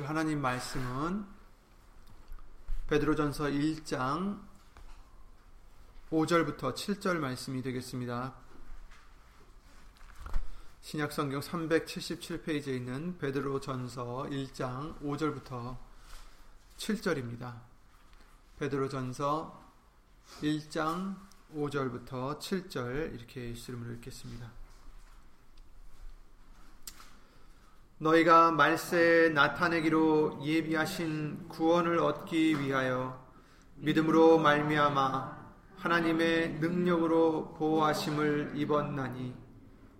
보실 하나님 말씀은 베드로전서 1장 5절부터 7절 말씀이 되겠습니다. 신약성경 377페이지에 있는 베드로전서 1장 5절부터 7절입니다. 베드로전서 1장 5절부터 7절 이렇게 예수름으로 읽겠습니다. 너희가 말세에 나타내기로 예비하신 구원을 얻기 위하여 믿음으로 말미암아 하나님의 능력으로 보호하심을 입었나니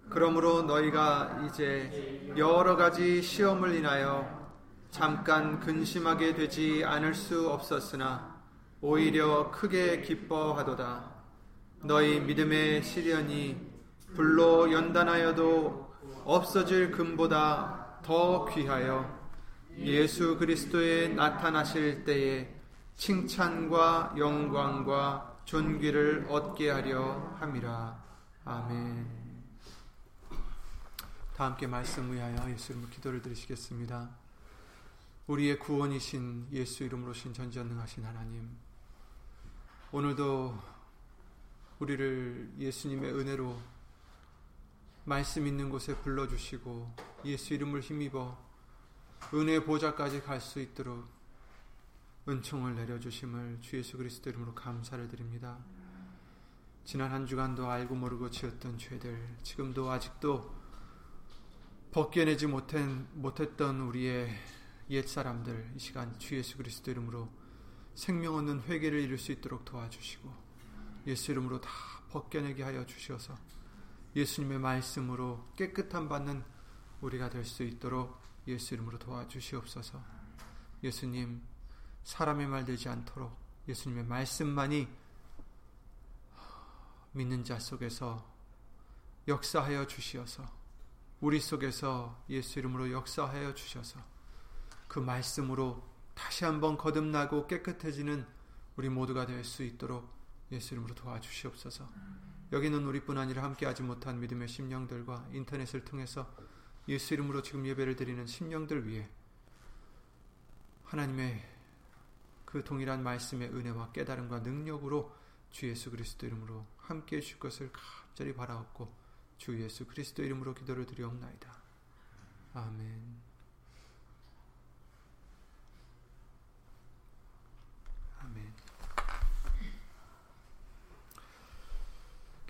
그러므로 너희가 이제 여러 가지 시험을 인하여 잠깐 근심하게 되지 않을 수 없었으나 오히려 크게 기뻐하도다. 너희 믿음의 시련이 불로 연단하여도 없어질 금보다 더 귀하여 예수 그리스도의 나타나실 때에 칭찬과 영광과 존귀를 얻게 하려 함이라. 아멘. 다 함께 말씀 위하여 예수 이름으로 기도를 드리시겠습니다. 우리의 구원이신 예수 이름으로 신 전지전능하신 하나님 오늘도 우리를 예수님의 은혜로 말씀 있는 곳에 불러주시고 예수 이름을 힘입어 은혜 보좌까지 갈 수 있도록 은총을 내려주심을 주 예수 그리스도 이름으로 감사를 드립니다. 지난 한 주간도 알고 모르고 지었던 죄들 지금도 아직도 벗겨내지 못한, 못했던 우리의 옛 사람들 이 시간 주 예수 그리스도 이름으로 생명 얻는 회개를 이룰 수 있도록 도와주시고 예수 이름으로 다 벗겨내게 하여 주셔서 예수님의 말씀으로 깨끗함 받는 우리가 될 수 있도록 예수 이름으로 도와주시옵소서. 예수님 사람의 말 되지 않도록 예수님의 말씀만이 믿는 자 속에서 역사하여 주시어서 우리 속에서 예수 이름으로 역사하여 주셔서 그 말씀으로 다시 한번 거듭나고 깨끗해지는 우리 모두가 될 수 있도록 예수 이름으로 도와주시옵소서. 여기는 우리뿐 아니라 함께하지 못한 믿음의 심령들과 인터넷을 통해서 예수 이름으로 지금 예배를 드리는 심령들 위해 하나님의 그 동일한 말씀의 은혜와 깨달음과 능력으로 주 예수 그리스도 이름으로 함께 해주실 것을 간절히 바라옵고 주 예수 그리스도 이름으로 기도를 드리옵나이다. 아멘.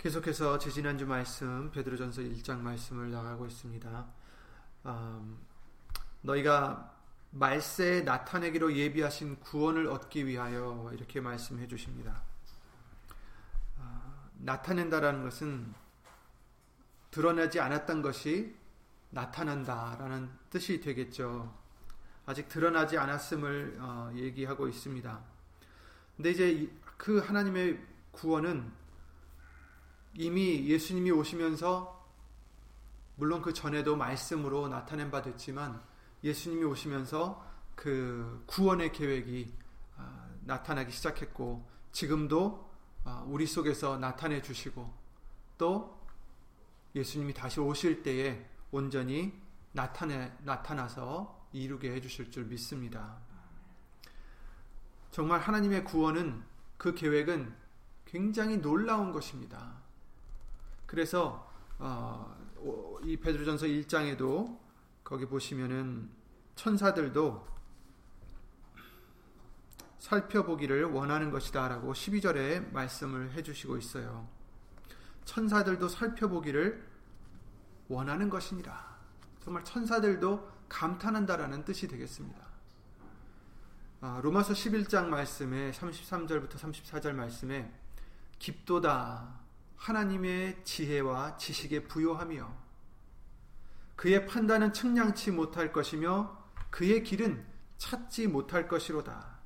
계속해서 지지난주 말씀 베드로전서 1장 말씀을 나가고 있습니다. 음, 너희가 말세에 나타내기로 예비하신 구원을 얻기 위하여 이렇게 말씀해 주십니다. 어, 나타낸다라는 것은 드러나지 않았던 것이 나타난다라는 뜻이 되겠죠. 아직 드러나지 않았음을 어, 얘기하고 있습니다. 근데 이제 그 하나님의 구원은 이미 예수님이 오시면서 물론 그 전에도 말씀으로 나타낸 바 됐지만 예수님이 오시면서 그 구원의 계획이 아, 나타나기 시작했고 지금도 아, 우리 속에서 나타내 주시고 또 예수님이 다시 오실 때에 온전히 나타내 나타나서 이루게 해 주실 줄 믿습니다. 정말 하나님의 구원은 그 계획은 굉장히 놀라운 것입니다. 그래서 어, 이 베드로전서 1장에도 거기 보시면은 천사들도 살펴보기를 원하는 것이다라고 12절에 말씀을 해 주시고 있어요. 천사들도 살펴보기를 원하는 것이니라. 정말 천사들도 감탄한다라는 뜻이 되겠습니다. 아, 로마서 11장 말씀에 33절부터 34절 말씀에 깊도다 하나님의 지혜와 지식에 부요하며 그의 판단은 측량치 못할 것이며 그의 길은 찾지 못할 것이로다.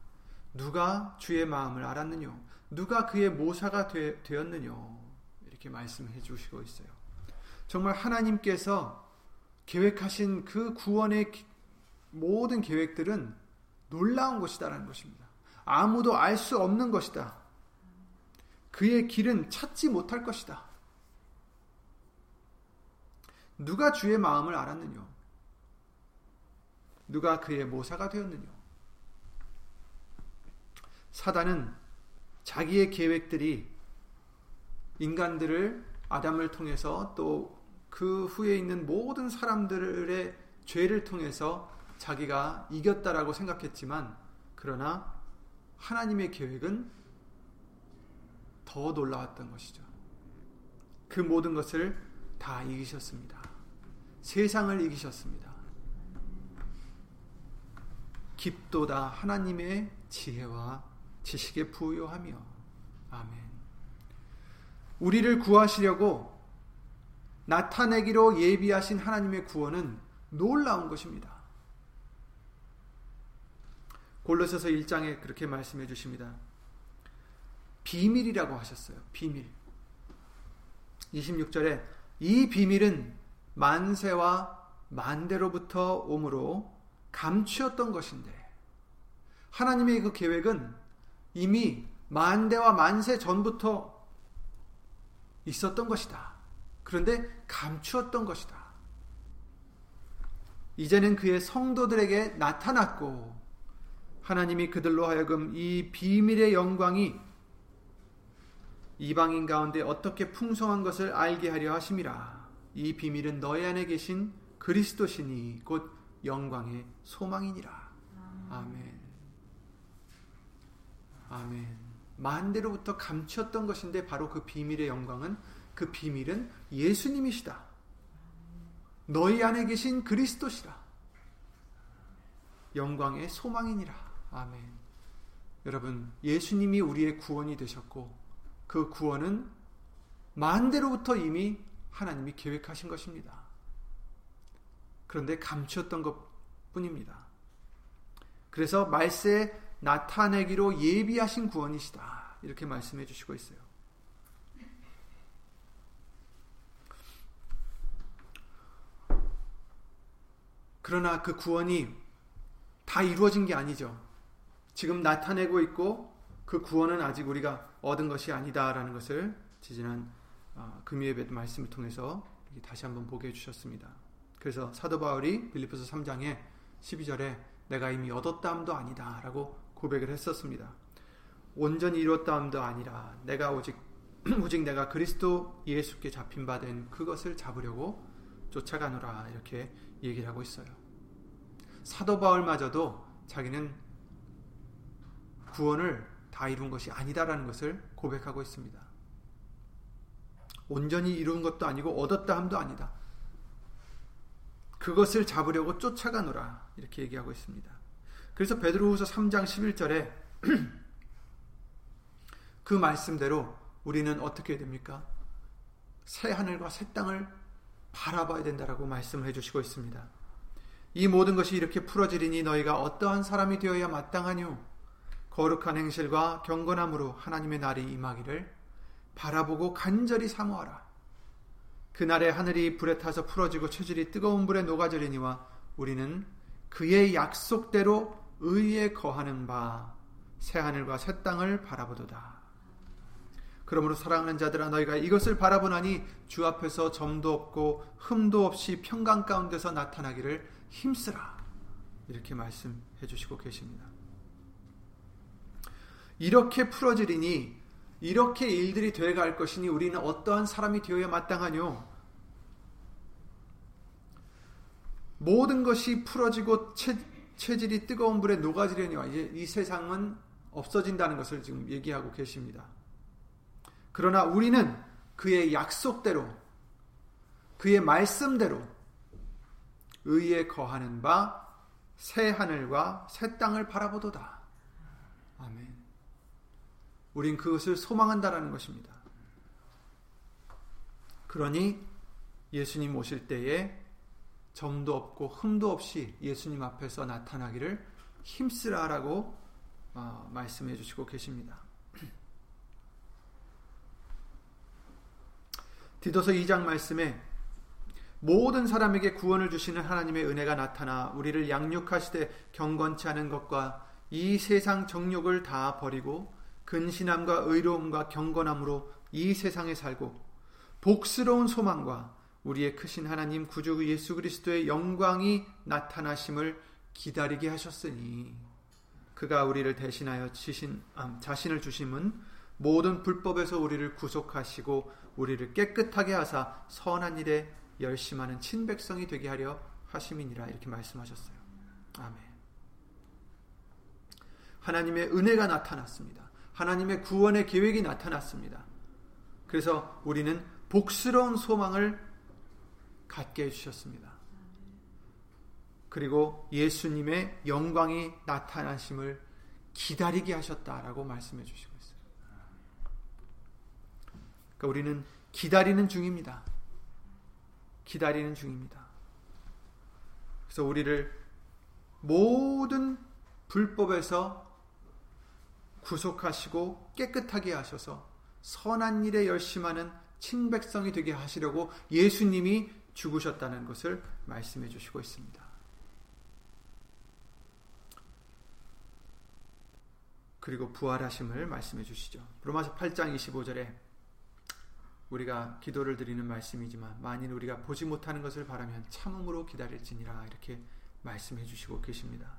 누가 주의 마음을 알았느뇨? 누가 그의 모사가 되, 었느뇨 이렇게 말씀해 주시고 있어요. 정말 하나님께서 계획하신 그 구원의 모든 계획들은 놀라운 것이다라는 것입니다. 아무도 알 수 없는 것이다. 그의 길은 찾지 못할 것이다. 누가 주의 마음을 알았느냐? 누가 그의 모사가 되었느냐? 사단은 자기의 계획들이 인간들을 아담을 통해서 또 그 후에 있는 모든 사람들의 죄를 통해서 자기가 이겼다라고 생각했지만 그러나 하나님의 계획은 더 놀라웠던 것이죠. 그 모든 것을 다 이기셨습니다. 세상을 이기셨습니다. 깊도다 하나님의 지혜와 지식에 부요하며 아멘. 우리를 구하시려고 나타내기로 예비하신 하나님의 구원은 놀라운 것입니다. 골로새서 1장에 그렇게 말씀해 주십니다. 비밀이라고 하셨어요. 비밀. 26절에 이 비밀은 만세와 만대로부터 오므로 감추었던 것인데 하나님의 그 계획은 이미 만대와 만세 전부터 있었던 것이다. 그런데 감추었던 것이다. 이제는 그의 성도들에게 나타났고 하나님이 그들로 하여금 이 비밀의 영광이 이방인 가운데 어떻게 풍성한 것을 알게 하려 하심이라. 이 비밀은 너희 안에 계신 그리스도시니 곧 영광의 소망이니라. 아멘. 아멘. 만대로부터 감추었던 것인데 바로 그 비밀의 영광은 그 비밀은 예수님이시다. 너희 안에 계신 그리스도시라. 영광의 소망이니라. 아멘. 여러분, 예수님이 우리의 구원이 되셨고 그 구원은 만대로부터 이미 하나님이 계획하신 것입니다. 그런데 감추었던 것 뿐입니다. 그래서 말세에 나타내기로 예비하신 구원이시다. 이렇게 말씀해 주시고 있어요. 그러나 그 구원이 다 이루어진 게 아니죠. 지금 나타내고 있고 그 구원은 아직 우리가 얻은 것이 아니다라는 것을 지지난 어, 금요예배 말씀을 통해서 다시 한번 보게 해주셨습니다. 그래서 사도 바울이 빌리포스 3장에 12절에 내가 이미 얻었다함도 아니다라고 고백을 했었습니다. 온전히 이뤘다함도 아니라 내가 오직 오직 내가 그리스도 예수께 잡힌 바 된 그것을 잡으려고 쫓아가노라 이렇게 얘기를 하고 있어요. 사도 바울마저도 자기는 구원을 다 이룬 것이 아니다라는 것을 고백하고 있습니다. 온전히 이룬 것도 아니고 얻었다 함도 아니다. 그것을 잡으려고 쫓아가노라 이렇게 얘기하고 있습니다. 그래서 베드로후서 3장 11절에 그 말씀대로 우리는 어떻게 됩니까? 새 하늘과 새 땅을 바라봐야 된다라고 말씀을 해주시고 있습니다. 이 모든 것이 이렇게 풀어지리니 너희가 어떠한 사람이 되어야 마땅하뇨? 거룩한 행실과 경건함으로 하나님의 날이 임하기를 바라보고 간절히 사모하라. 그날에 하늘이 불에 타서 풀어지고 체질이 뜨거운 불에 녹아지리니와 우리는 그의 약속대로 의에 거하는 바 새 하늘과 새 땅을 바라보도다. 그러므로 사랑하는 자들아 너희가 이것을 바라보나니 주 앞에서 점도 없고 흠도 없이 평강 가운데서 나타나기를 힘쓰라. 이렇게 말씀해 주시고 계십니다. 이렇게 풀어지리니 이렇게 일들이 되어갈 것이니 우리는 어떠한 사람이 되어야 마땅하뇨? 모든 것이 풀어지고 체, 체질이 뜨거운 불에 녹아지려니와 이제 이 세상은 없어진다는 것을 지금 얘기하고 계십니다. 그러나 우리는 그의 약속대로 그의 말씀대로 의에 거하는 바 새 하늘과 새 땅을 바라보도다. 아멘. 우린 그것을 소망한다라는 것입니다. 그러니 예수님 오실 때에 점도 없고 흠도 없이 예수님 앞에서 나타나기를 힘쓰라라고 어, 말씀해 주시고 계십니다. 디도서 2장 말씀에 모든 사람에게 구원을 주시는 하나님의 은혜가 나타나 우리를 양육하시되 경건치 않은 것과 이 세상 정욕을 다 버리고 근신함과 의로움과 경건함으로 이 세상에 살고 복스러운 소망과 우리의 크신 하나님 구주 예수 그리스도의 영광이 나타나심을 기다리게 하셨으니 그가 우리를 대신하여 지신, 아, 자신을 주심은 모든 불법에서 우리를 구속하시고 우리를 깨끗하게 하사 선한 일에 열심하는 친백성이 되게 하려 하심이니라 이렇게 말씀하셨어요. 아멘. 하나님의 은혜가 나타났습니다. 하나님의 구원의 계획이 나타났습니다. 그래서 우리는 복스러운 소망을 갖게 해주셨습니다. 그리고 예수님의 영광이 나타나심을 기다리게 하셨다라고 말씀해 주시고 있어요. 그러니까 우리는 기다리는 중입니다. 기다리는 중입니다. 그래서 우리를 모든 불법에서 구속하시고 깨끗하게 하셔서 선한 일에 열심하는 친백성이 되게 하시려고 예수님이 죽으셨다는 것을 말씀해 주시고 있습니다. 그리고 부활하심을 말씀해 주시죠. 로마서 8장 25절에 우리가 기도를 드리는 말씀이지만 만일 우리가 보지 못하는 것을 바라면 참음으로 기다릴지니라 이렇게 말씀해 주시고 계십니다.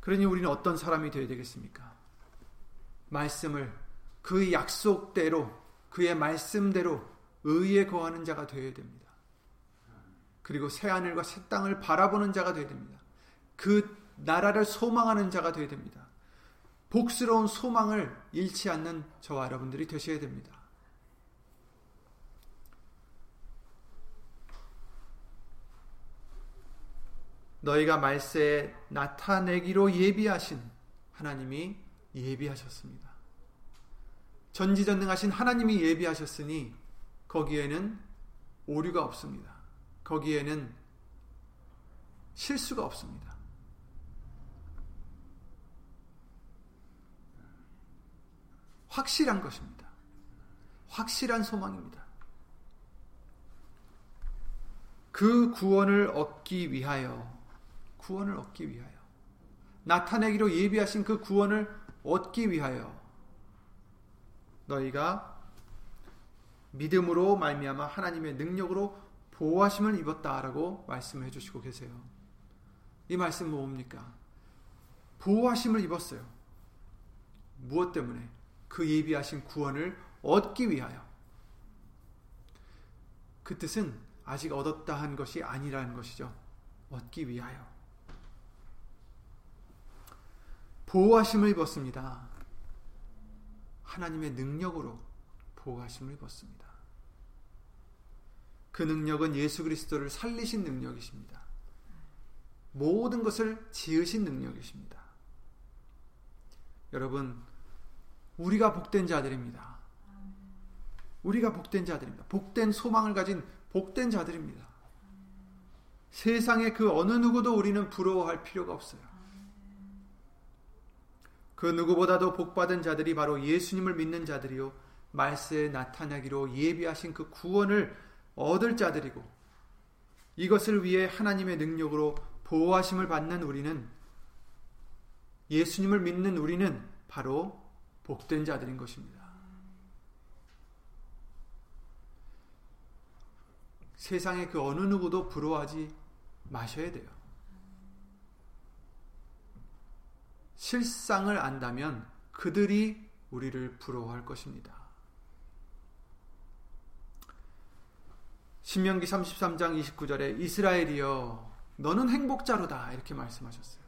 그러니 우리는 어떤 사람이 되어야 되겠습니까? 말씀을 그 약속대로 그의 말씀대로 의에 거하는 자가 되어야 됩니다. 그리고 새 하늘과 새 땅을 바라보는 자가 되어야 됩니다. 그 나라를 소망하는 자가 되어야 됩니다. 복스러운 소망을 잃지 않는 저와 여러분들이 되셔야 됩니다. 너희가 말세에 나타내기로 예비하신 하나님이 예비하셨습니다. 전지전능하신 하나님이 예비하셨으니 거기에는 오류가 없습니다. 거기에는 실수가 없습니다. 확실한 것입니다. 확실한 소망입니다. 그 구원을 얻기 위하여, 구원을 얻기 위하여, 나타내기로 예비하신 그 구원을 얻기 위하여, 너희가 믿음으로 말미암아 하나님의 능력으로 보호하심을 입었다라고 말씀해 주시고 계세요. 이 말씀은 뭡니까? 보호하심을 입었어요. 무엇 때문에? 그 예비하신 구원을 얻기 위하여. 그 뜻은 아직 얻었다 한 것이 아니라는 것이죠. 얻기 위하여. 보호하심을 입었습니다. 하나님의 능력으로 보호하심을 입었습니다. 그 능력은 예수 그리스도를 살리신 능력이십니다. 모든 것을 지으신 능력이십니다. 여러분, 우리가 복된 자들입니다. 우리가 복된 자들입니다. 복된 소망을 가진 복된 자들입니다. 세상의 그 어느 누구도 우리는 부러워할 필요가 없어요. 그 누구보다도 복받은 자들이 바로 예수님을 믿는 자들이요. 말세에 나타나기로 예비하신 그 구원을 얻을 자들이고 이것을 위해 하나님의 능력으로 보호하심을 받는 우리는 예수님을 믿는 우리는 바로 복된 자들인 것입니다. 세상의 그 어느 누구도 부러워하지 마셔야 돼요. 실상을 안다면 그들이 우리를 부러워할 것입니다. 신명기 33장 29절에 이스라엘이여 너는 행복자로다 이렇게 말씀하셨어요.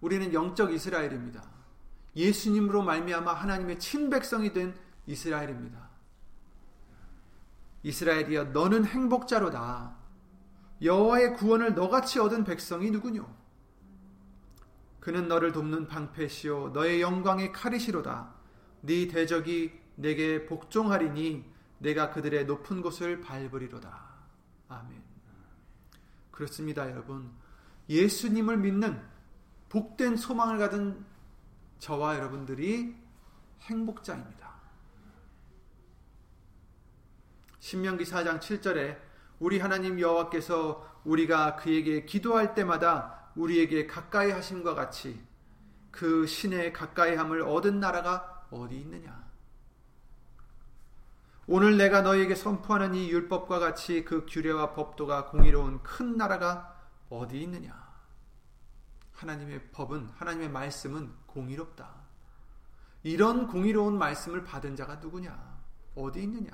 우리는 영적 이스라엘입니다. 예수님으로 말미암아 하나님의 친백성이 된 이스라엘입니다. 이스라엘이여 너는 행복자로다. 여호와의 구원을 너같이 얻은 백성이 누구뇨? 그는 너를 돕는 방패시요 너의 영광의 칼이시로다. 네 대적이 내게 복종하리니 내가 그들의 높은 곳을 밟으리로다. 아멘. 그렇습니다, 여러분. 예수님을 믿는 복된 소망을 가진 저와 여러분들이 행복자입니다. 신명기 4장 7절에 우리 하나님 여호와께서 우리가 그에게 기도할 때마다 우리에게 가까이 하심과 같이 그 신의 가까이함을 얻은 나라가 어디 있느냐? 오늘 내가 너에게 선포하는 이 율법과 같이 그 규례와 법도가 공의로운 큰 나라가 어디 있느냐? 하나님의 법은 하나님의 말씀은 공의롭다. 이런 공의로운 말씀을 받은 자가 누구냐? 어디 있느냐?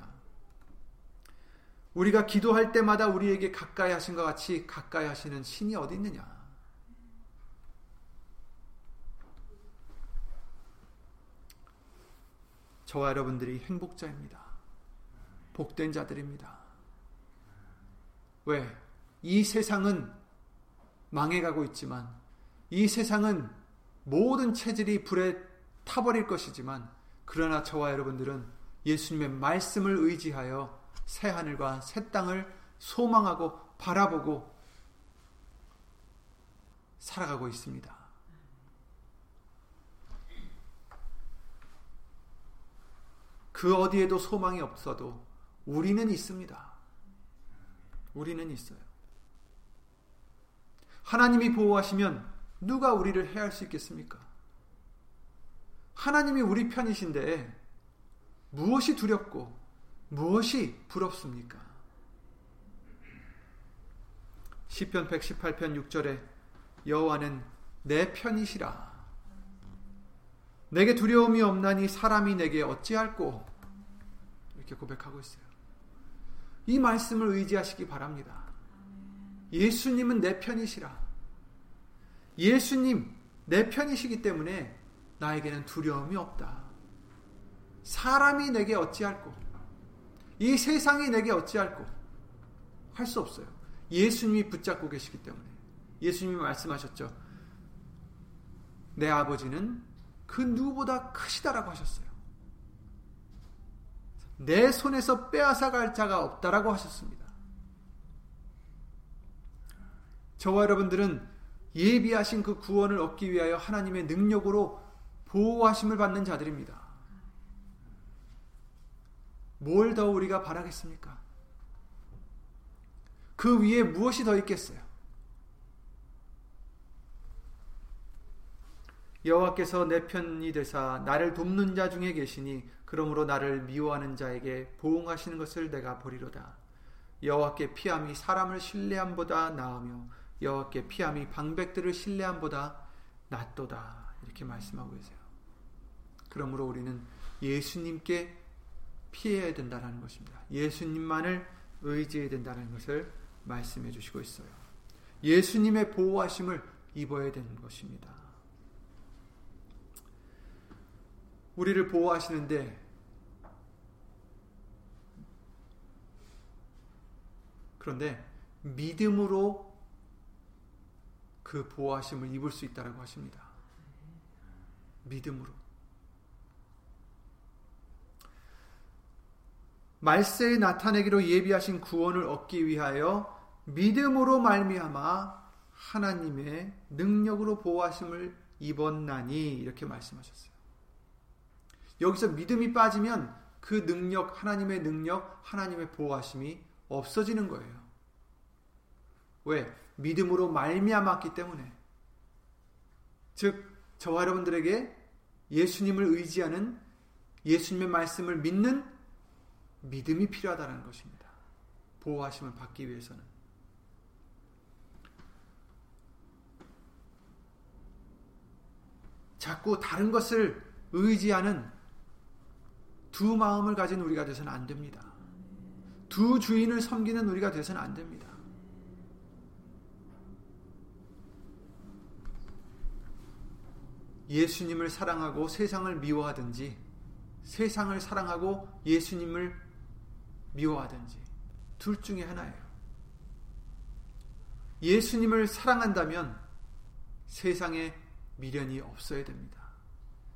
우리가 기도할 때마다 우리에게 가까이 하신 것 같이 가까이 하시는 신이 어디 있느냐? 저와 여러분들이 행복자입니다. 복된 자들입니다. 왜? 이 세상은 망해가고 있지만, 이 세상은 모든 체질이 불에 타버릴 것이지만, 그러나 저와 여러분들은 예수님의 말씀을 의지하여 새 하늘과 새 땅을 소망하고 바라보고 살아가고 있습니다. 그 어디에도 소망이 없어도 우리는 있습니다. 우리는 있어요. 하나님이 보호하시면 누가 우리를 해할 수 있겠습니까? 하나님이 우리 편이신데 무엇이 두렵고 무엇이 부럽습니까? 시편 118편 6절에 여호와는 내 편이시라. 내게 두려움이 없나니 사람이 내게 어찌할꼬 이렇게 고백하고 있어요. 이 말씀을 의지하시기 바랍니다. 예수님은 내 편이시라. 예수님 내 편이시기 때문에 나에게는 두려움이 없다. 사람이 내게 어찌할꼬 이 세상이 내게 어찌할꼬 할 수 없어요. 예수님이 붙잡고 계시기 때문에 예수님이 말씀하셨죠. 내 아버지는 그 누구보다 크시다라고 하셨어요. 내 손에서 빼앗아 갈 자가 없다라고 하셨습니다. 저와 여러분들은 예비하신 그 구원을 얻기 위하여 하나님의 능력으로 보호하심을 받는 자들입니다. 뭘 더 우리가 바라겠습니까? 그 위에 무엇이 더 있겠어요? 여호와께서 내 편이 되사 나를 돕는 자 중에 계시니 그러므로 나를 미워하는 자에게 보응하시는 것을 내가 보리로다. 여호와께 피함이 사람을 신뢰함보다 나으며 여호와께 피함이 방백들을 신뢰함보다 낫도다. 이렇게 말씀하고 계세요. 그러므로 우리는 예수님께 피해야 된다는 것입니다. 예수님만을 의지해야 된다는 것을 말씀해 주시고 있어요. 예수님의 보호하심을 입어야 되는 것입니다. 우리를 보호하시는데 그런데 믿음으로 그 보호하심을 입을 수 있다라고 하십니다. 믿음으로. 말세에 나타내기로 예비하신 구원을 얻기 위하여 믿음으로 말미암아 하나님의 능력으로 보호하심을 입었나니 이렇게 말씀하셨어요. 여기서 믿음이 빠지면 그 능력, 하나님의 능력, 하나님의 보호하심이 없어지는 거예요. 왜? 믿음으로 말미암았기 때문에. 즉 저와 여러분들에게 예수님을 의지하는 예수님의 말씀을 믿는 믿음이 필요하다는 것입니다. 보호하심을 받기 위해서는. 자꾸 다른 것을 의지하는 두 마음을 가진 우리가 되서는 안 됩니다. 두 주인을 섬기는 우리가 되서는 안 됩니다. 예수님을 사랑하고 세상을 미워하든지 세상을 사랑하고 예수님을 미워하든지 둘 중에 하나예요. 예수님을 사랑한다면 세상에 미련이 없어야 됩니다.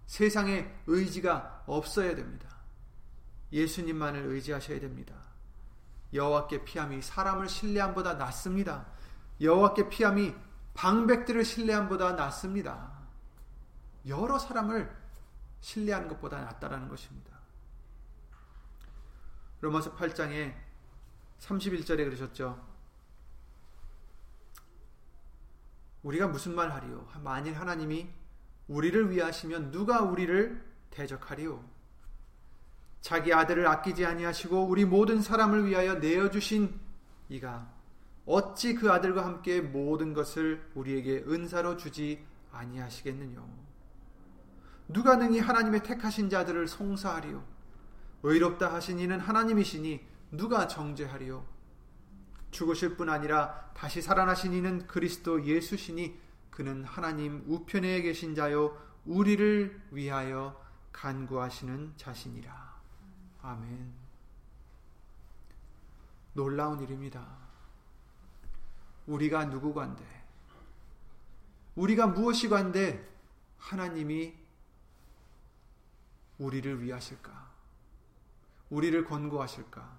세상에 의지가 없어야 됩니다. 예수님만을 의지하셔야 됩니다. 여호와께 피함이 사람을 신뢰함보다 낫습니다. 여호와께 피함이 방백들을 신뢰함보다 낫습니다. 여러 사람을 신뢰하는 것보다 낫다라는 것입니다. 로마서 8장에 31절에 그러셨죠. 우리가 무슨 말 하리요? 만일 하나님이 우리를 위하시면 누가 우리를 대적하리요? 자기 아들을 아끼지 아니하시고 우리 모든 사람을 위하여 내어 주신 이가 어찌 그 아들과 함께 모든 것을 우리에게 은사로 주지 아니하시겠느냐 누가 능히 하나님의 택하신 자들을 송사하리요? 의롭다 하신 이는 하나님이시니 누가 정죄하리요? 죽으실 뿐 아니라 다시 살아나신 이는 그리스도 예수시니 그는 하나님 우편에 계신 자요 우리를 위하여 간구하시는 자신이라 아멘 놀라운 일입니다 우리가 누구간데 우리가 무엇이 간데 하나님이 우리를 위하실까? 우리를 권고하실까?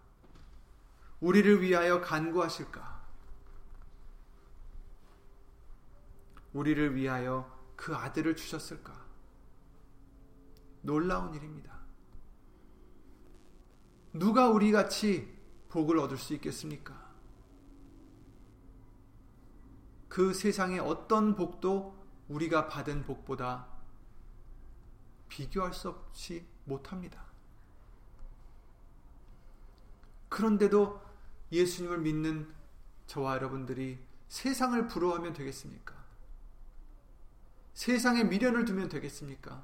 우리를 위하여 간구하실까? 우리를 위하여 그 아들을 주셨을까? 놀라운 일입니다. 누가 우리 같이 복을 얻을 수 있겠습니까? 그 세상의 어떤 복도 우리가 받은 복보다 비교할 수 없이 못합니다. 그런데도 예수님을 믿는 저와 여러분들이 세상을 부러워하면 되겠습니까? 세상에 미련을 두면 되겠습니까?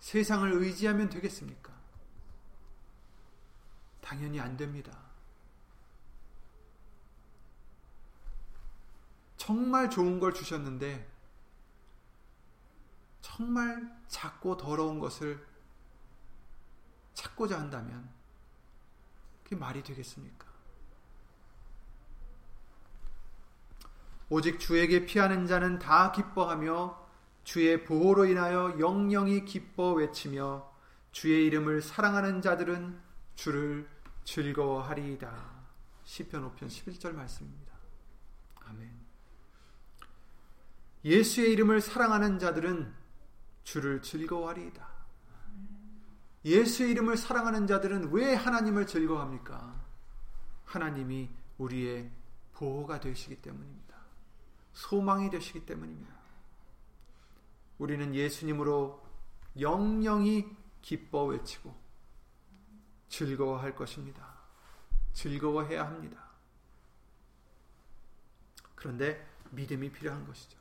세상을 의지하면 되겠습니까? 당연히 안 됩니다. 정말 좋은 걸 주셨는데 정말 작고 더러운 것을 찾고자 한다면 그게 말이 되겠습니까? 오직 주에게 피하는 자는 다 기뻐하며 주의 보호로 인하여 영영이 기뻐 외치며 주의 이름을 사랑하는 자들은 주를 즐거워하리이다. 시편 5편 11절 말씀입니다. 아멘. 예수의 이름을 사랑하는 자들은 주를 즐거워하리이다. 예수의 이름을 사랑하는 자들은 왜 하나님을 즐거워합니까? 하나님이 우리의 보호가 되시기 때문입니다. 소망이 되시기 때문입니다. 우리는 예수님으로 영영이 기뻐 외치고 즐거워할 것입니다. 즐거워해야 합니다. 그런데 믿음이 필요한 것이죠.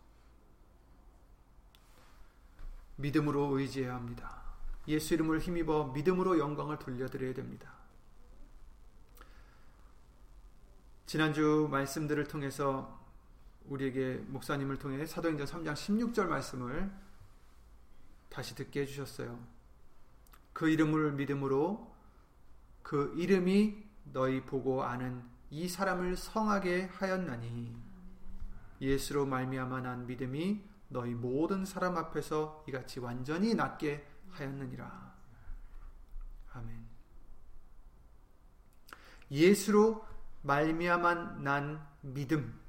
믿음으로 의지해야 합니다. 예수 이름을 힘입어 믿음으로 영광을 돌려드려야 됩니다. 지난주 말씀들을 통해서 우리에게 목사님을 통해 사도행전 3장 16절 말씀을 다시 듣게 해주셨어요. 그 이름을 믿음으로 그 이름이 너희 보고 아는 이 사람을 성하게 하였나니 예수로 말미암아 난 믿음이 너희 모든 사람 앞에서 이같이 완전히 낫게 하였느니라. 아멘. 예수로 말미암아 난 믿음.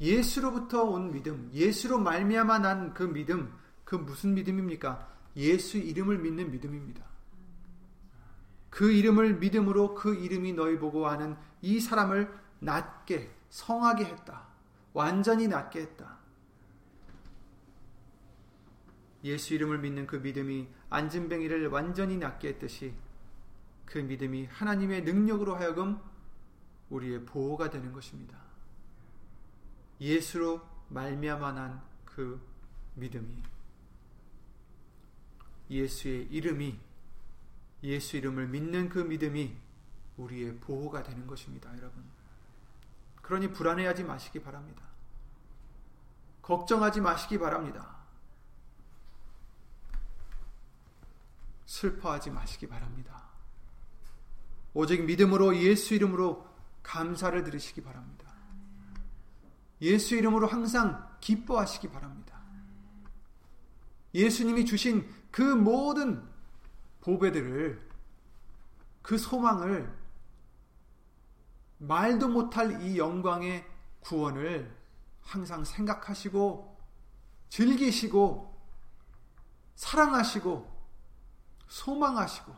예수로부터 온 믿음. 예수로 말미암아 난 그 믿음. 그 무슨 믿음입니까? 예수 이름을 믿는 믿음입니다. 그 이름을 믿음으로 그 이름이 너희 보고 아는 이 사람을 낫게 성하게 했다. 완전히 낫게 했다. 예수 이름을 믿는 그 믿음이 안진뱅이를 완전히 낫게 했듯이 그 믿음이 하나님의 능력으로 하여금 우리의 보호가 되는 것입니다. 예수로 말미암아 난 그 믿음이 예수의 이름이 예수 이름을 믿는 그 믿음이 우리의 보호가 되는 것입니다, 여러분. 그러니 불안해하지 마시기 바랍니다. 걱정하지 마시기 바랍니다. 슬퍼하지 마시기 바랍니다. 오직 믿음으로 예수 이름으로 감사를 드리시기 바랍니다. 예수 이름으로 항상 기뻐하시기 바랍니다. 예수님이 주신 그 모든 보배들을 그 소망을 말도 못할 이 영광의 구원을 항상 생각하시고 즐기시고 사랑하시고 소망하시고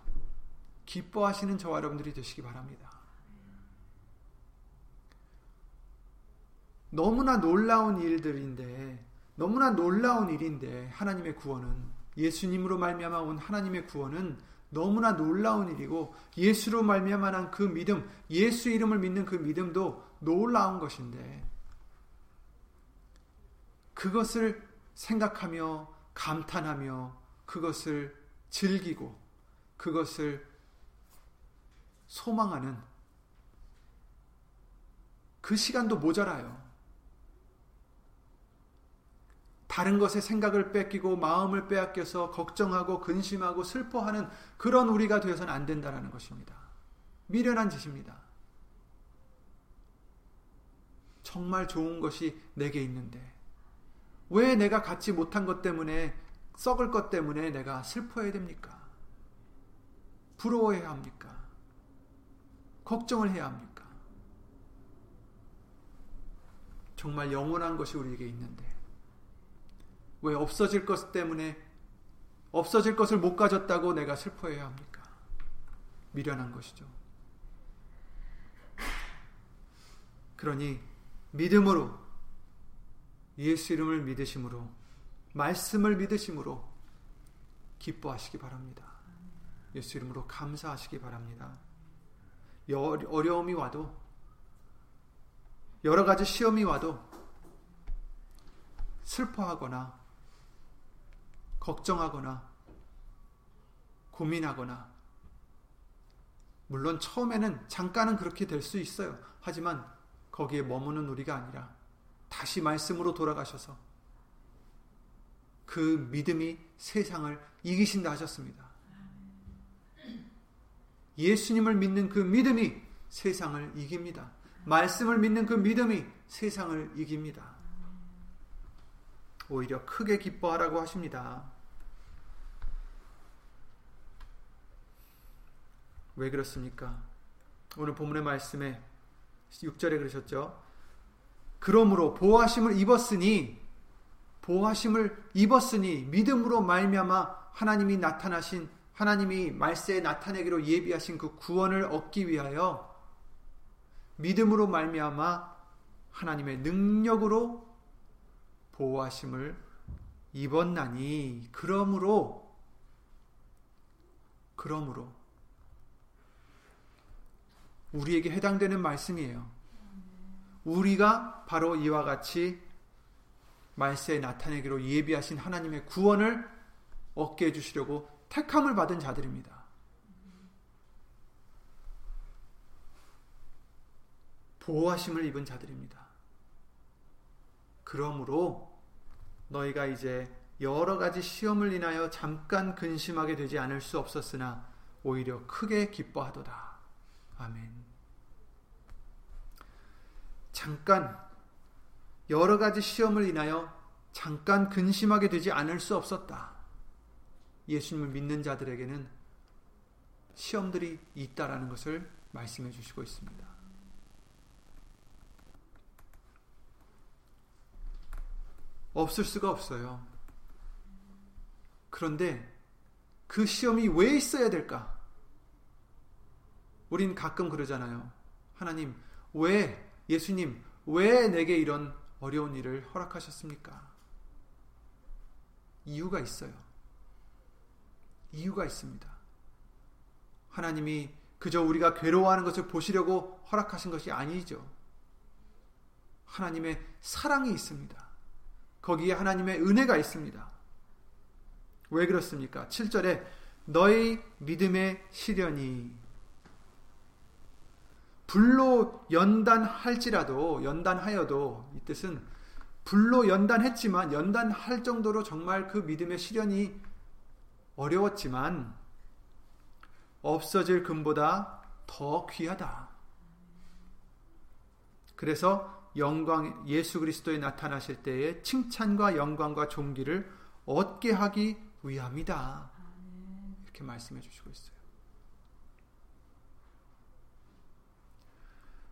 기뻐하시는 저와 여러분들이 되시기 바랍니다. 너무나 놀라운 일들인데 너무나 놀라운 일인데 하나님의 구원은 예수님으로 말미암아 온 하나님의 구원은 너무나 놀라운 일이고 예수로 말미암아 난 그 믿음, 예수 이름을 믿는 그 믿음도 놀라운 것인데 그것을 생각하며 감탄하며 그것을 즐기고 그것을 소망하는 그 시간도 모자라요. 다른 것에 생각을 뺏기고 마음을 빼앗겨서 걱정하고 근심하고 슬퍼하는 그런 우리가 되어서는 안 된다는 것입니다. 미련한 짓입니다. 정말 좋은 것이 내게 있는데 왜 내가 갖지 못한 것 때문에 썩을 것 때문에 내가 슬퍼해야 됩니까? 부러워해야 합니까? 걱정을 해야 합니까? 정말 영원한 것이 우리에게 있는데 왜 없어질 것 때문에 없어질 것을 못 가졌다고 내가 슬퍼해야 합니까? 미련한 것이죠. 그러니 믿음으로 예수 이름을 믿으심으로 말씀을 믿으심으로 기뻐하시기 바랍니다. 예수 이름으로 감사하시기 바랍니다. 어려움이 와도 여러 가지 시험이 와도 슬퍼하거나 걱정하거나 고민하거나 물론 처음에는 잠깐은 그렇게 될 수 있어요. 하지만 거기에 머무는 우리가 아니라 다시 말씀으로 돌아가셔서 그 믿음이 세상을 이기신다 하셨습니다. 예수님을 믿는 그 믿음이 세상을 이깁니다. 말씀을 믿는 그 믿음이 세상을 이깁니다. 오히려 크게 기뻐하라고 하십니다. 왜 그렇습니까? 오늘 본문의 말씀에 6절에 그러셨죠. 그러므로 보호하심을 입었으니 보호하심을 입었으니 믿음으로 말미암아 하나님이 나타나신 하나님이 말세에 나타내기로 예비하신 그 구원을 얻기 위하여 믿음으로 말미암아 하나님의 능력으로 보호하심을 입었나니 그러므로 그러므로 우리에게 해당되는 말씀이에요. 우리가 바로 이와 같이 말세에 나타내기로 예비하신 하나님의 구원을 얻게 해주시려고 택함을 받은 자들입니다. 보호하심을 입은 자들입니다. 그러므로 너희가 이제 여러 가지 시험을 인하여 잠깐 근심하게 되지 않을 수 없었으나 오히려 크게 기뻐하도다. 아멘. 잠깐 여러 가지 시험을 인하여 잠깐 근심하게 되지 않을 수 없었다. 예수님을 믿는 자들에게는 시험들이 있다라는 것을 말씀해 주시고 있습니다. 없을 수가 없어요. 그런데 그 시험이 왜 있어야 될까? 우린 가끔 그러잖아요. 하나님, 왜 예수님, 왜 내게 이런 어려운 일을 허락하셨습니까? 이유가 있어요. 이유가 있습니다. 하나님이 그저 우리가 괴로워하는 것을 보시려고 허락하신 것이 아니죠. 하나님의 사랑이 있습니다. 거기에 하나님의 은혜가 있습니다. 왜 그렇습니까? 7절에 너희 믿음의 시련이 불로 연단할지라도 연단하여도 이 뜻은 불로 연단했지만 연단할 정도로 정말 그 믿음의 시련이 어려웠지만 없어질 금보다 더 귀하다. 그래서 영광 예수 그리스도에 나타나실 때에 칭찬과 영광과 존귀를 얻게 하기 위함이다. 이렇게 말씀해 주시고 있어요.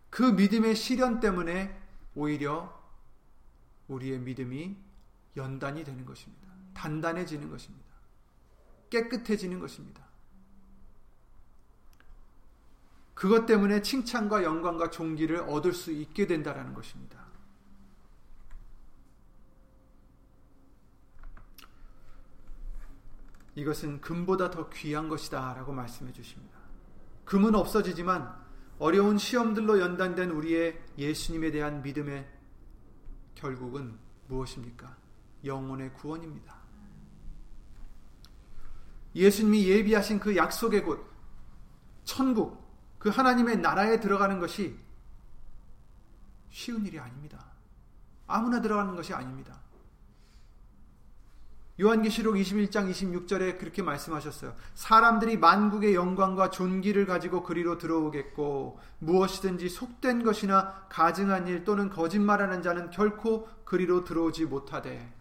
그 믿음의 시련 때문에 오히려 우리의 믿음이 연단이 되는 것입니다. 단단해지는 것입니다. 깨끗해지는 것입니다. 그것 때문에 칭찬과 영광과 존귀를 얻을 수 있게 된다라는 것입니다. 이것은 금보다 더 귀한 것이다 라고 말씀해 주십니다. 금은 없어지지만 어려운 시험들로 연단된 우리의 예수님에 대한 믿음의 결국은 무엇입니까? 영혼의 구원입니다. 예수님이 예비하신 그 약속의 곳, 천국, 그 하나님의 나라에 들어가는 것이 쉬운 일이 아닙니다. 아무나 들어가는 것이 아닙니다. 요한계시록 21장 26절에 그렇게 말씀하셨어요. 사람들이 만국의 영광과 존귀를 가지고 그리로 들어오겠고 무엇이든지 속된 것이나 가증한 일 또는 거짓말하는 자는 결코 그리로 들어오지 못하되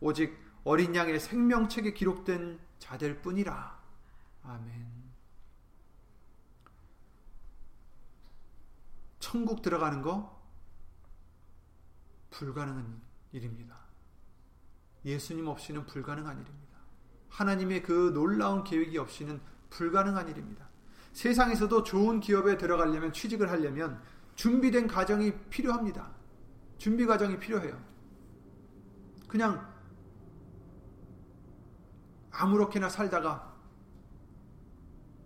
오직 어린 양의 생명책에 기록된 자들 뿐이라. 아멘. 천국 들어가는 거 불가능한 일입니다. 예수님 없이는 불가능한 일입니다. 하나님의 그 놀라운 계획이 없이는 불가능한 일입니다. 세상에서도 좋은 기업에 들어가려면 취직을 하려면 준비된 과정이 필요합니다. 준비 과정이 필요해요. 그냥 아무렇게나 살다가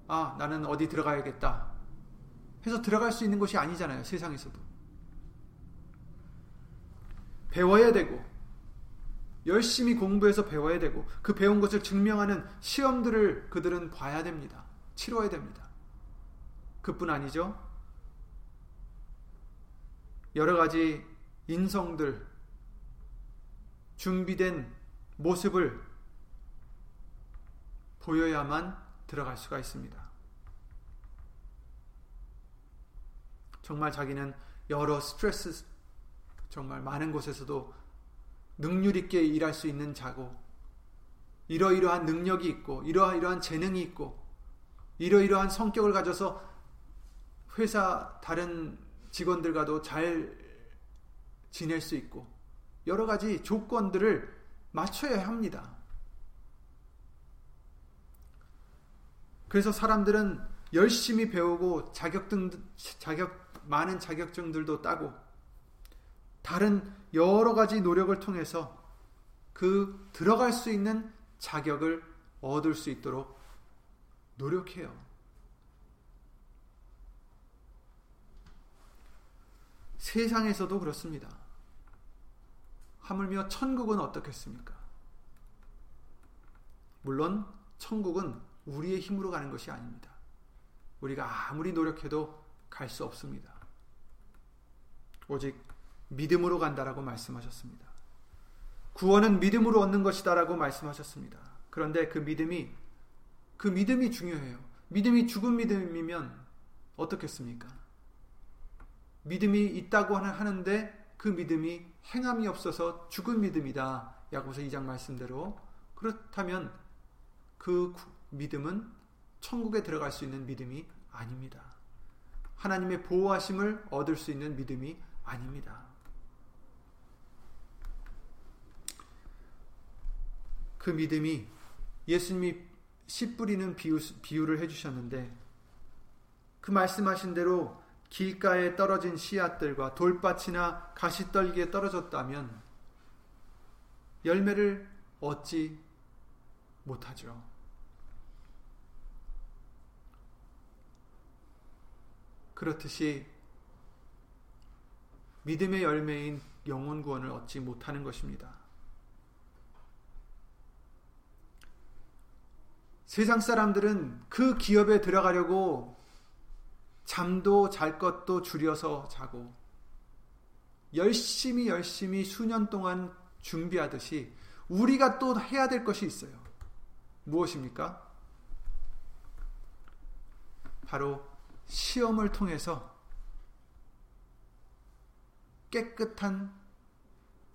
아, 나는 어디 들어가야겠다. 해서 들어갈 수 있는 것이 아니잖아요. 세상에서도. 배워야 되고 열심히 공부해서 배워야 되고 그 배운 것을 증명하는 시험들을 그들은 봐야 됩니다. 치러야 됩니다. 그뿐 아니죠. 여러 가지 인성들 준비된 모습을 보여야만 들어갈 수가 있습니다. 정말 자기는 여러 스트레스 정말 많은 곳에서도 능률 있게 일할 수 있는 자고 이러이러한 능력이 있고 이러이러한 재능이 있고 이러이러한 성격을 가져서 회사 다른 직원들과도 잘 지낼 수 있고 여러 가지 조건들을 맞춰야 합니다. 그래서 사람들은 열심히 배우고 자격등 자격 많은 자격증들도 따고 다른 여러 가지 노력을 통해서 그 들어갈 수 있는 자격을 얻을 수 있도록 노력해요. 세상에서도 그렇습니다. 하물며 천국은 어떻겠습니까? 물론 천국은 우리의 힘으로 가는 것이 아닙니다. 우리가 아무리 노력해도 갈 수 없습니다. 오직 믿음으로 간다라고 말씀하셨습니다. 구원은 믿음으로 얻는 것이다라고 말씀하셨습니다. 그런데 그 믿음이 그 믿음이 중요해요. 믿음이 죽은 믿음이면 어떻겠습니까? 믿음이 있다고 하는데 그 믿음이 행함이 없어서 죽은 믿음이다. 야고보서 2장 말씀대로 그렇다면 그 믿음은 천국에 들어갈 수 있는 믿음이 아닙니다. 하나님의 보호하심을 얻을 수 있는 믿음이 아닙니다. 그 믿음이 예수님이 씨 뿌리는 비유, 비유를 해주셨는데 그 말씀하신 대로 길가에 떨어진 씨앗들과 돌밭이나 가시떨기에 떨어졌다면 열매를 얻지 못하죠. 그렇듯이 믿음의 열매인 영혼 구원을 얻지 못하는 것입니다. 세상 사람들은 그 기업에 들어가려고 잠도 잘 것도 줄여서 자고 열심히 열심히 수년 동안 준비하듯이 우리가 또 해야 될 것이 있어요. 무엇입니까? 바로 시험을 통해서 깨끗한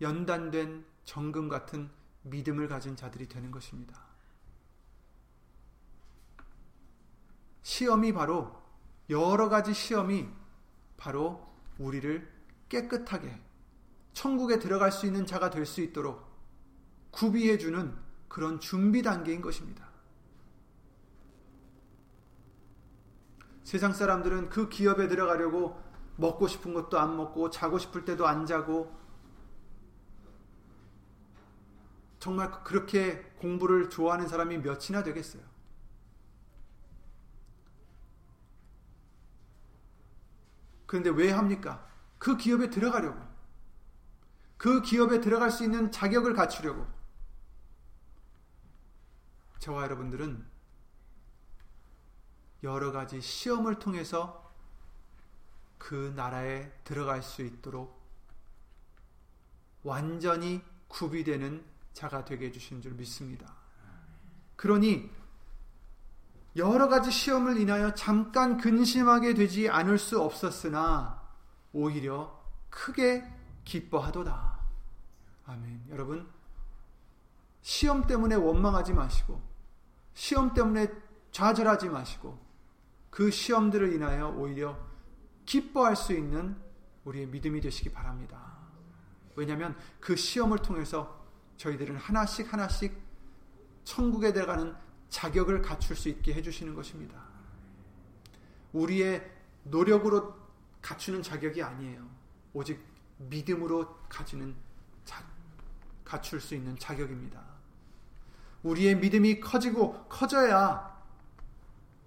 연단된 정금 같은 믿음을 가진 자들이 되는 것입니다. 시험이 바로 여러 가지 시험이 바로 우리를 깨끗하게 천국에 들어갈 수 있는 자가 될 수 있도록 구비해 주는 그런 준비 단계인 것입니다. 세상 사람들은 그 기업에 들어가려고 먹고 싶은 것도 안 먹고 자고 싶을 때도 안 자고 정말 그렇게 공부를 좋아하는 사람이 몇이나 되겠어요. 그런데 왜 합니까? 그 기업에 들어가려고. 그 기업에 들어갈 수 있는 자격을 갖추려고. 저와 여러분들은 여러 가지 시험을 통해서 그 나라에 들어갈 수 있도록 완전히 구비되는 자가 되게 해주신 줄 믿습니다. 그러니 여러 가지 시험을 인하여 잠깐 근심하게 되지 않을 수 없었으나 오히려 크게 기뻐하도다. 아멘. 여러분, 시험 때문에 원망하지 마시고, 시험 때문에 좌절하지 마시고, 그 시험들을 인하여 오히려 기뻐할 수 있는 우리의 믿음이 되시기 바랍니다. 왜냐하면 그 시험을 통해서 저희들은 하나씩 하나씩 천국에 들어가는 자격을 갖출 수 있게 해주시는 것입니다. 우리의 노력으로 갖추는 자격이 아니에요. 오직 믿음으로 가지는 자, 갖출 수 있는 자격입니다. 우리의 믿음이 커지고 커져야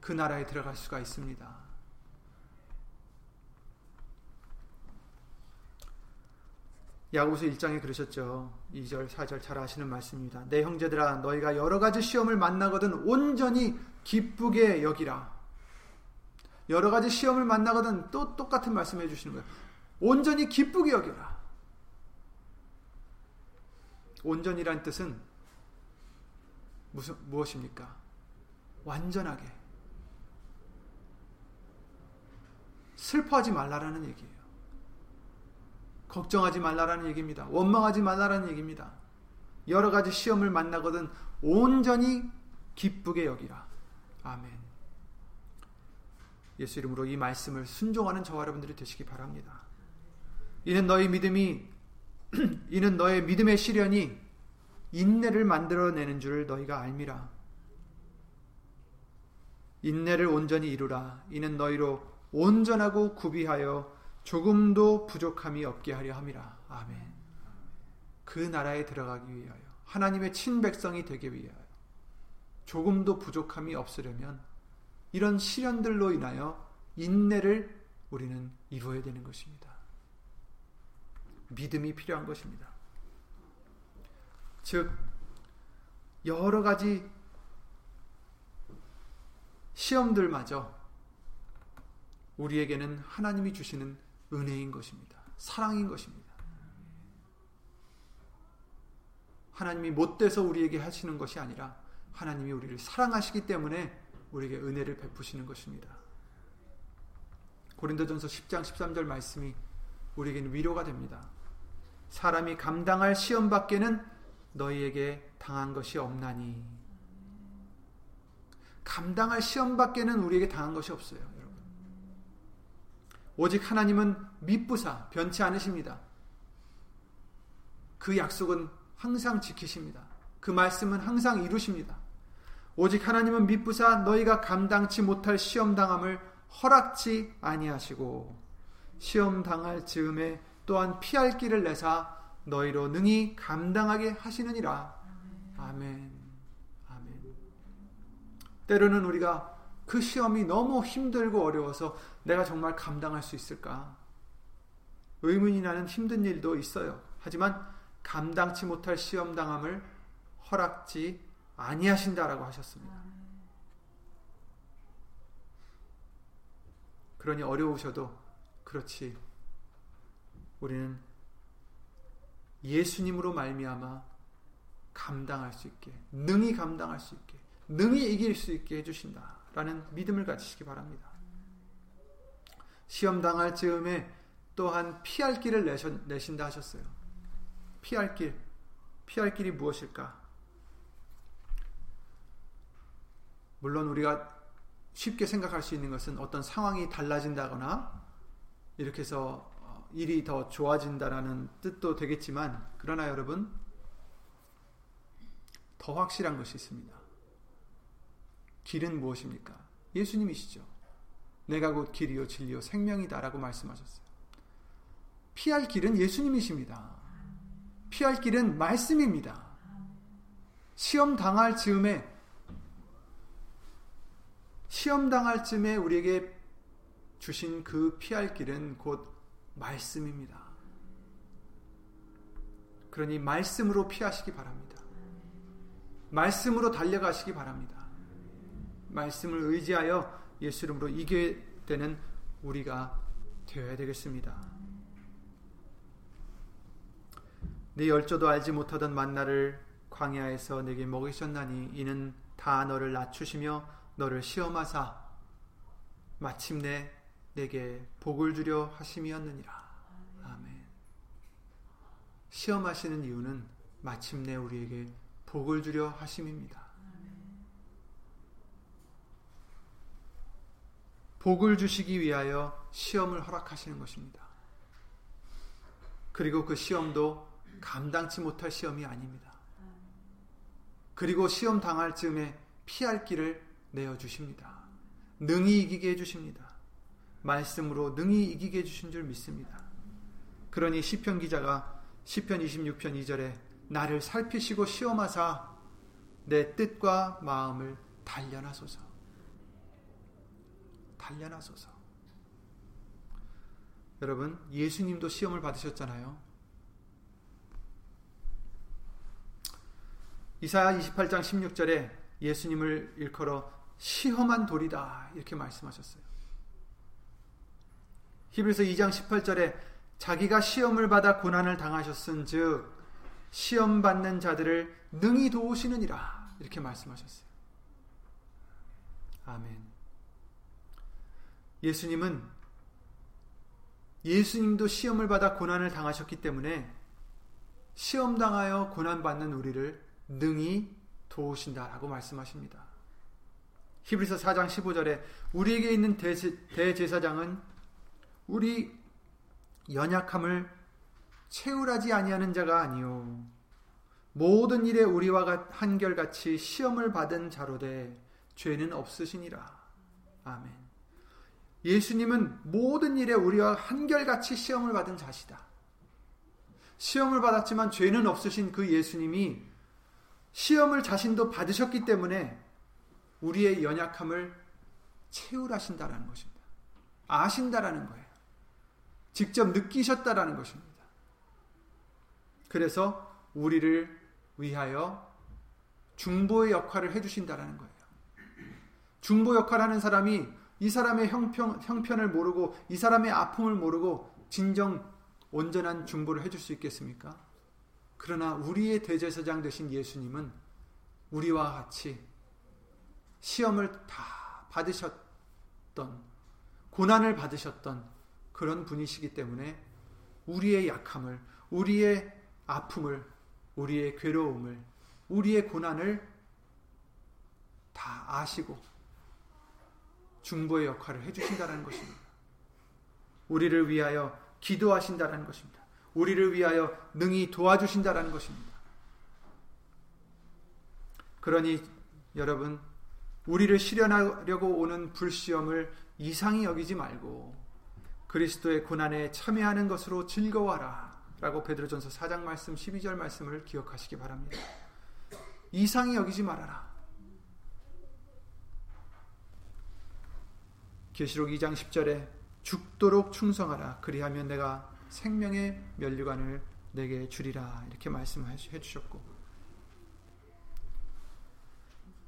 그 나라에 들어갈 수가 있습니다. 야고보서 1장에 그러셨죠. 2절, 4절 잘 아시는 말씀입니다. 내 형제들아 너희가 여러 가지 시험을 만나거든 온전히 기쁘게 여기라. 여러 가지 시험을 만나거든 또 똑같은 말씀해 주시는 거예요. 온전히 기쁘게 여겨라. 온전이란 뜻은 무슨 무엇입니까? 완전하게 슬퍼하지 말라라는 얘기예요. 걱정하지 말라라는 얘기입니다. 원망하지 말라라는 얘기입니다. 여러 가지 시험을 만나거든 온전히 기쁘게 여기라. 아멘. 예수 이름으로 이 말씀을 순종하는 저와 여러분들이 되시기 바랍니다. 이는 너희 믿음이 이는 너의 믿음의 시련이 인내를 만들어내는 줄 너희가 알미라. 인내를 온전히 이루라. 이는 너희로 온전하고 구비하여 조금도 부족함이 없게 하려 함이라. 아멘. 그 나라에 들어가기 위하여 하나님의 친백성이 되기 위하여 조금도 부족함이 없으려면 이런 시련들로 인하여 인내를 우리는 이루어야 되는 것입니다. 믿음이 필요한 것입니다. 즉 여러 가지 시험들마저 우리에게는 하나님이 주시는 은혜인 것입니다. 사랑인 것입니다. 하나님이 못돼서 우리에게 하시는 것이 아니라 하나님이 우리를 사랑하시기 때문에 우리에게 은혜를 베푸시는 것입니다. 고린도전서 10장 13절 말씀이 우리에게는 위로가 됩니다. 사람이 감당할 시험 밖에는 너희에게 당한 것이 없나니 감당할 시험 밖에는 우리에게 당한 것이 없어요. 오직 하나님은 미쁘사 변치 않으십니다. 그 약속은 항상 지키십니다. 그 말씀은 항상 이루십니다. 오직 하나님은 미쁘사 너희가 감당치 못할 시험 당함을 허락치 아니하시고 시험 당할 즈음에 또한 피할 길을 내사 너희로 능히 감당하게 하시느니라. 아멘. 아멘. 때로는 우리가 그 시험이 너무 힘들고 어려워서 내가 정말 감당할 수 있을까? 의문이 나는 힘든 일도 있어요. 하지만 감당치 못할 시험 당함을 허락지 아니하신다라고 하셨습니다. 그러니 어려우셔도 그렇지. 우리는 예수님으로 말미암아 감당할 수 있게, 능히 감당할 수 있게, 능히 이길 수 있게 해주신다 라는 믿음을 가지시기 바랍니다. 시험 당할 즈음에 또한 피할 길을 내신다 하셨어요. 피할 길, 피할 길이 무엇일까? 물론 우리가 쉽게 생각할 수 있는 것은 어떤 상황이 달라진다거나 이렇게 해서 어, 일이 더 좋아진다라는 뜻도 되겠지만 그러나 여러분 더 확실한 것이 있습니다. 길은 무엇입니까? 예수님이시죠. 내가 곧 길이요 진리요 생명이다라고 말씀하셨어요. 피할 길은 예수님이십니다. 피할 길은 말씀입니다. 시험 당할 즈음에 시험 당할 즈음에 우리에게 주신 그 피할 길은 곧 말씀입니다. 그러니 말씀으로 피하시기 바랍니다. 말씀으로 달려가시기 바랍니다. 말씀을 의지하여 예수 이름으로 이겨야 되는 우리가 되어야 되겠습니다. 네 열조도 알지 못하던 만나를 광야에서 내게 먹이셨나니 이는 다 너를 낮추시며 너를 시험하사 마침내 내게 복을 주려 하심이었느니라. 아멘. 시험하시는 이유는 마침내 우리에게 복을 주려 하심입니다. 복을 주시기 위하여 시험을 허락하시는 것입니다. 그리고 그 시험도 감당치 못할 시험이 아닙니다. 그리고 시험 당할 즈음에 피할 길을 내어 주십니다. 능히 이기게 해 주십니다. 말씀으로 능히 이기게 해 주신 줄 믿습니다. 그러니 시편 기자가 시편 26편 2절에 나를 살피시고 시험하사 내 뜻과 마음을 단련하소서. 단련하소서. 여러분, 예수님도 시험을 받으셨잖아요. 이사야 28장 16절에 예수님을 일컬어 시험한 돌이다 이렇게 말씀하셨어요. 히브리서 2장 18절에 자기가 시험을 받아 고난을 당하셨은즉 시험 받는 자들을 능히 도우시느니라 이렇게 말씀하셨어요. 아멘. 예수님은 예수님도 시험을 받아 고난을 당하셨기 때문에 시험 당하여 고난 받는 우리를 능히 도우신다라고 말씀하십니다. 히브리서 4장 15절에 우리에게 있는 대제사장은 우리 연약함을 채울하지 아니하는 자가 아니요 모든 일에 우리와 한결같이 시험을 받은 자로 되 죄는 없으시니라. 아멘. 예수님은 모든 일에 우리와 한결같이 시험을 받은 자시다. 시험을 받았지만 죄는 없으신 그 예수님이 시험을 자신도 받으셨기 때문에 우리의 연약함을 채울하신다라는 것입니다. 아신다라는 거예요. 직접 느끼셨다라는 것입니다. 그래서 우리를 위하여 중보의 역할을 해주신다라는 거예요. 중보 역할 하는 사람이 이 사람의 형편, 형편을 모르고 이 사람의 아픔을 모르고 진정 온전한 중보를 해줄 수 있겠습니까? 그러나 우리의 대제사장 되신 예수님은 우리와 같이 시험을 다 받으셨던 고난을 받으셨던 그런 분이시기 때문에 우리의 약함을 우리의 아픔을 우리의 괴로움을 우리의 고난을 다 아시고 중보의 역할을 해주신다는 것입니다. 우리를 위하여 기도하신다는 것입니다. 우리를 위하여 능히 도와주신다는 것입니다. 그러니 여러분 우리를 실현하려고 오는 불시험을 이상히 여기지 말고 그리스도의 고난에 참여하는 것으로 즐거워하라. 라고 베드로전서 4장 말씀 12절 말씀을 기억하시기 바랍니다. 이상히 여기지 말아라. 계시록 2장 10절에 죽도록 충성하라. 그리하면 내가 생명의 면류관을 내게 주리라. 이렇게 말씀해 주셨고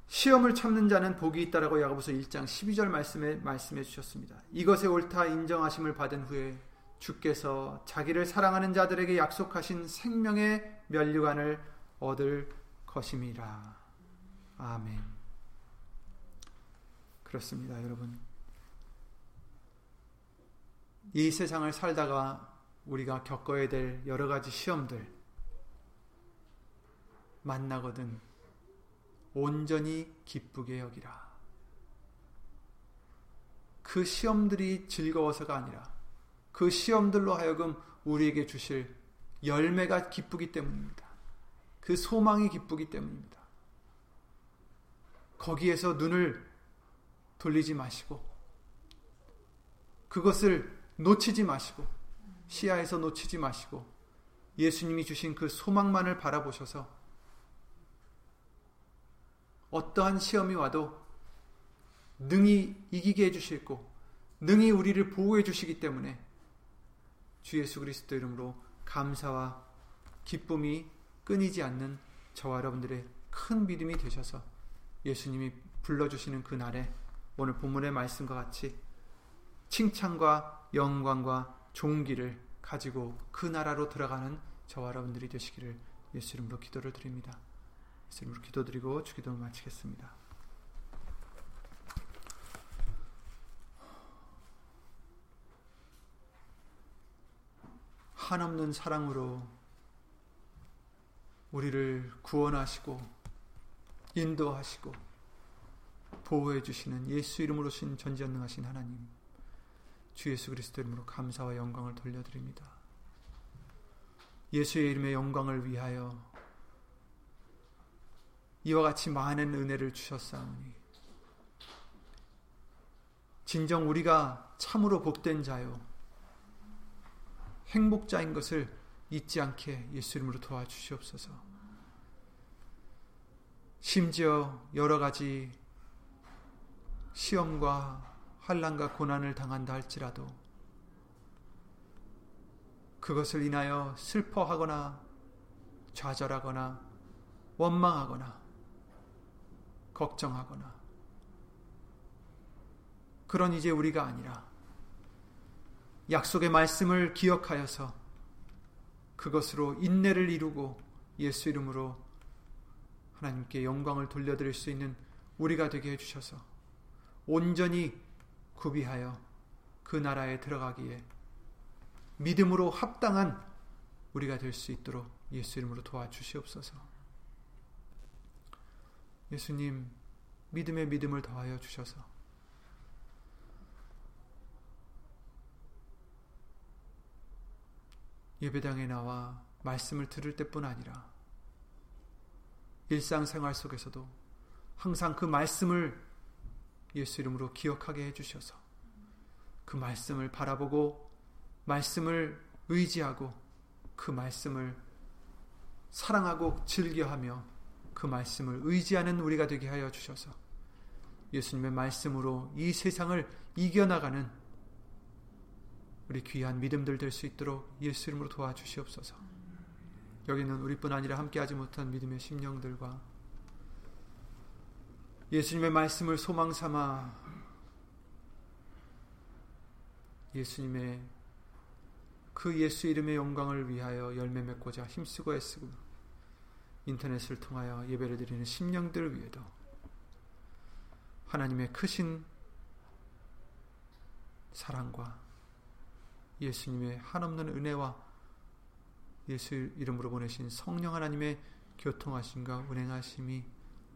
시험을 참는 자는 복이 있다라고 야고보서 1장 12절 말씀에 말씀해 주셨습니다. 이것에 옳다 인정하심을 받은 후에 주께서 자기를 사랑하는 자들에게 약속하신 생명의 면류관을 얻을 것임이라. 아멘. 그렇습니다, 여러분. 이 세상을 살다가 우리가 겪어야 될 여러 가지 시험들 만나거든 온전히 기쁘게 여기라. 그 시험들이 즐거워서가 아니라 그 시험들로 하여금 우리에게 주실 열매가 기쁘기 때문입니다. 그 소망이 기쁘기 때문입니다. 거기에서 눈을 돌리지 마시고 그것을 놓치지 마시고 시야에서 놓치지 마시고 예수님이 주신 그 소망만을 바라보셔서 어떠한 시험이 와도 능히 이기게 해주실고 능히 우리를 보호해 주시기 때문에 주 예수 그리스도 이름으로 감사와 기쁨이 끊이지 않는 저와 여러분들의 큰 믿음이 되셔서 예수님이 불러주시는 그 날에 오늘 본문의 말씀과 같이 칭찬과 영광과 종기를 가지고 그 나라로 들어가는 저와 여러분들이 되시기를 예수 이름으로 기도를 드립니다. 예수 이름으로 기도드리고 주기도를 마치겠습니다. 한없는 사랑으로 우리를 구원하시고 인도하시고 보호해 주시는 예수 이름으로 신 전지전능하신 하나님 주 예수 그리스도 이름으로 감사와 영광을 돌려드립니다. 예수의 이름의 영광을 위하여 이와 같이 많은 은혜를 주셨사오니 진정 우리가 참으로 복된 자요 행복자인 것을 잊지 않게 예수 이름으로 도와주시옵소서. 심지어 여러 가지 시험과 환란과 고난을 당한다 할지라도 그것을 인하여 슬퍼하거나 좌절하거나 원망하거나 걱정하거나 그런 이제 우리가 아니라 약속의 말씀을 기억하여서 그것으로 인내를 이루고 예수 이름으로 하나님께 영광을 돌려드릴 수 있는 우리가 되게 해주셔서 온전히 구비하여 그 나라에 들어가기에 믿음으로 합당한 우리가 될 수 있도록 예수 이름으로 도와주시옵소서. 예수님, 믿음의 믿음을 더하여 주셔서 예배당에 나와 말씀을 들을 때뿐 아니라 일상생활 속에서도 항상 그 말씀을 예수 이름으로 기억하게 해주셔서 그 말씀을 바라보고 말씀을 의지하고 그 말씀을 사랑하고 즐겨하며 그 말씀을 의지하는 우리가 되게 하여 주셔서 예수님의 말씀으로 이 세상을 이겨나가는 우리 귀한 믿음들 될 수 있도록 예수 이름으로 도와주시옵소서. 여기는 우리뿐 아니라 함께하지 못한 믿음의 심령들과 예수님의 말씀을 소망 삼아 예수님의 그 예수 이름의 영광을 위하여 열매 맺고자 힘쓰고 애쓰고 인터넷을 통하여 예배를 드리는 심령들 위에도 하나님의 크신 사랑과 예수님의 한없는 은혜와 예수 이름으로 보내신 성령 하나님의 교통하심과 운행하심이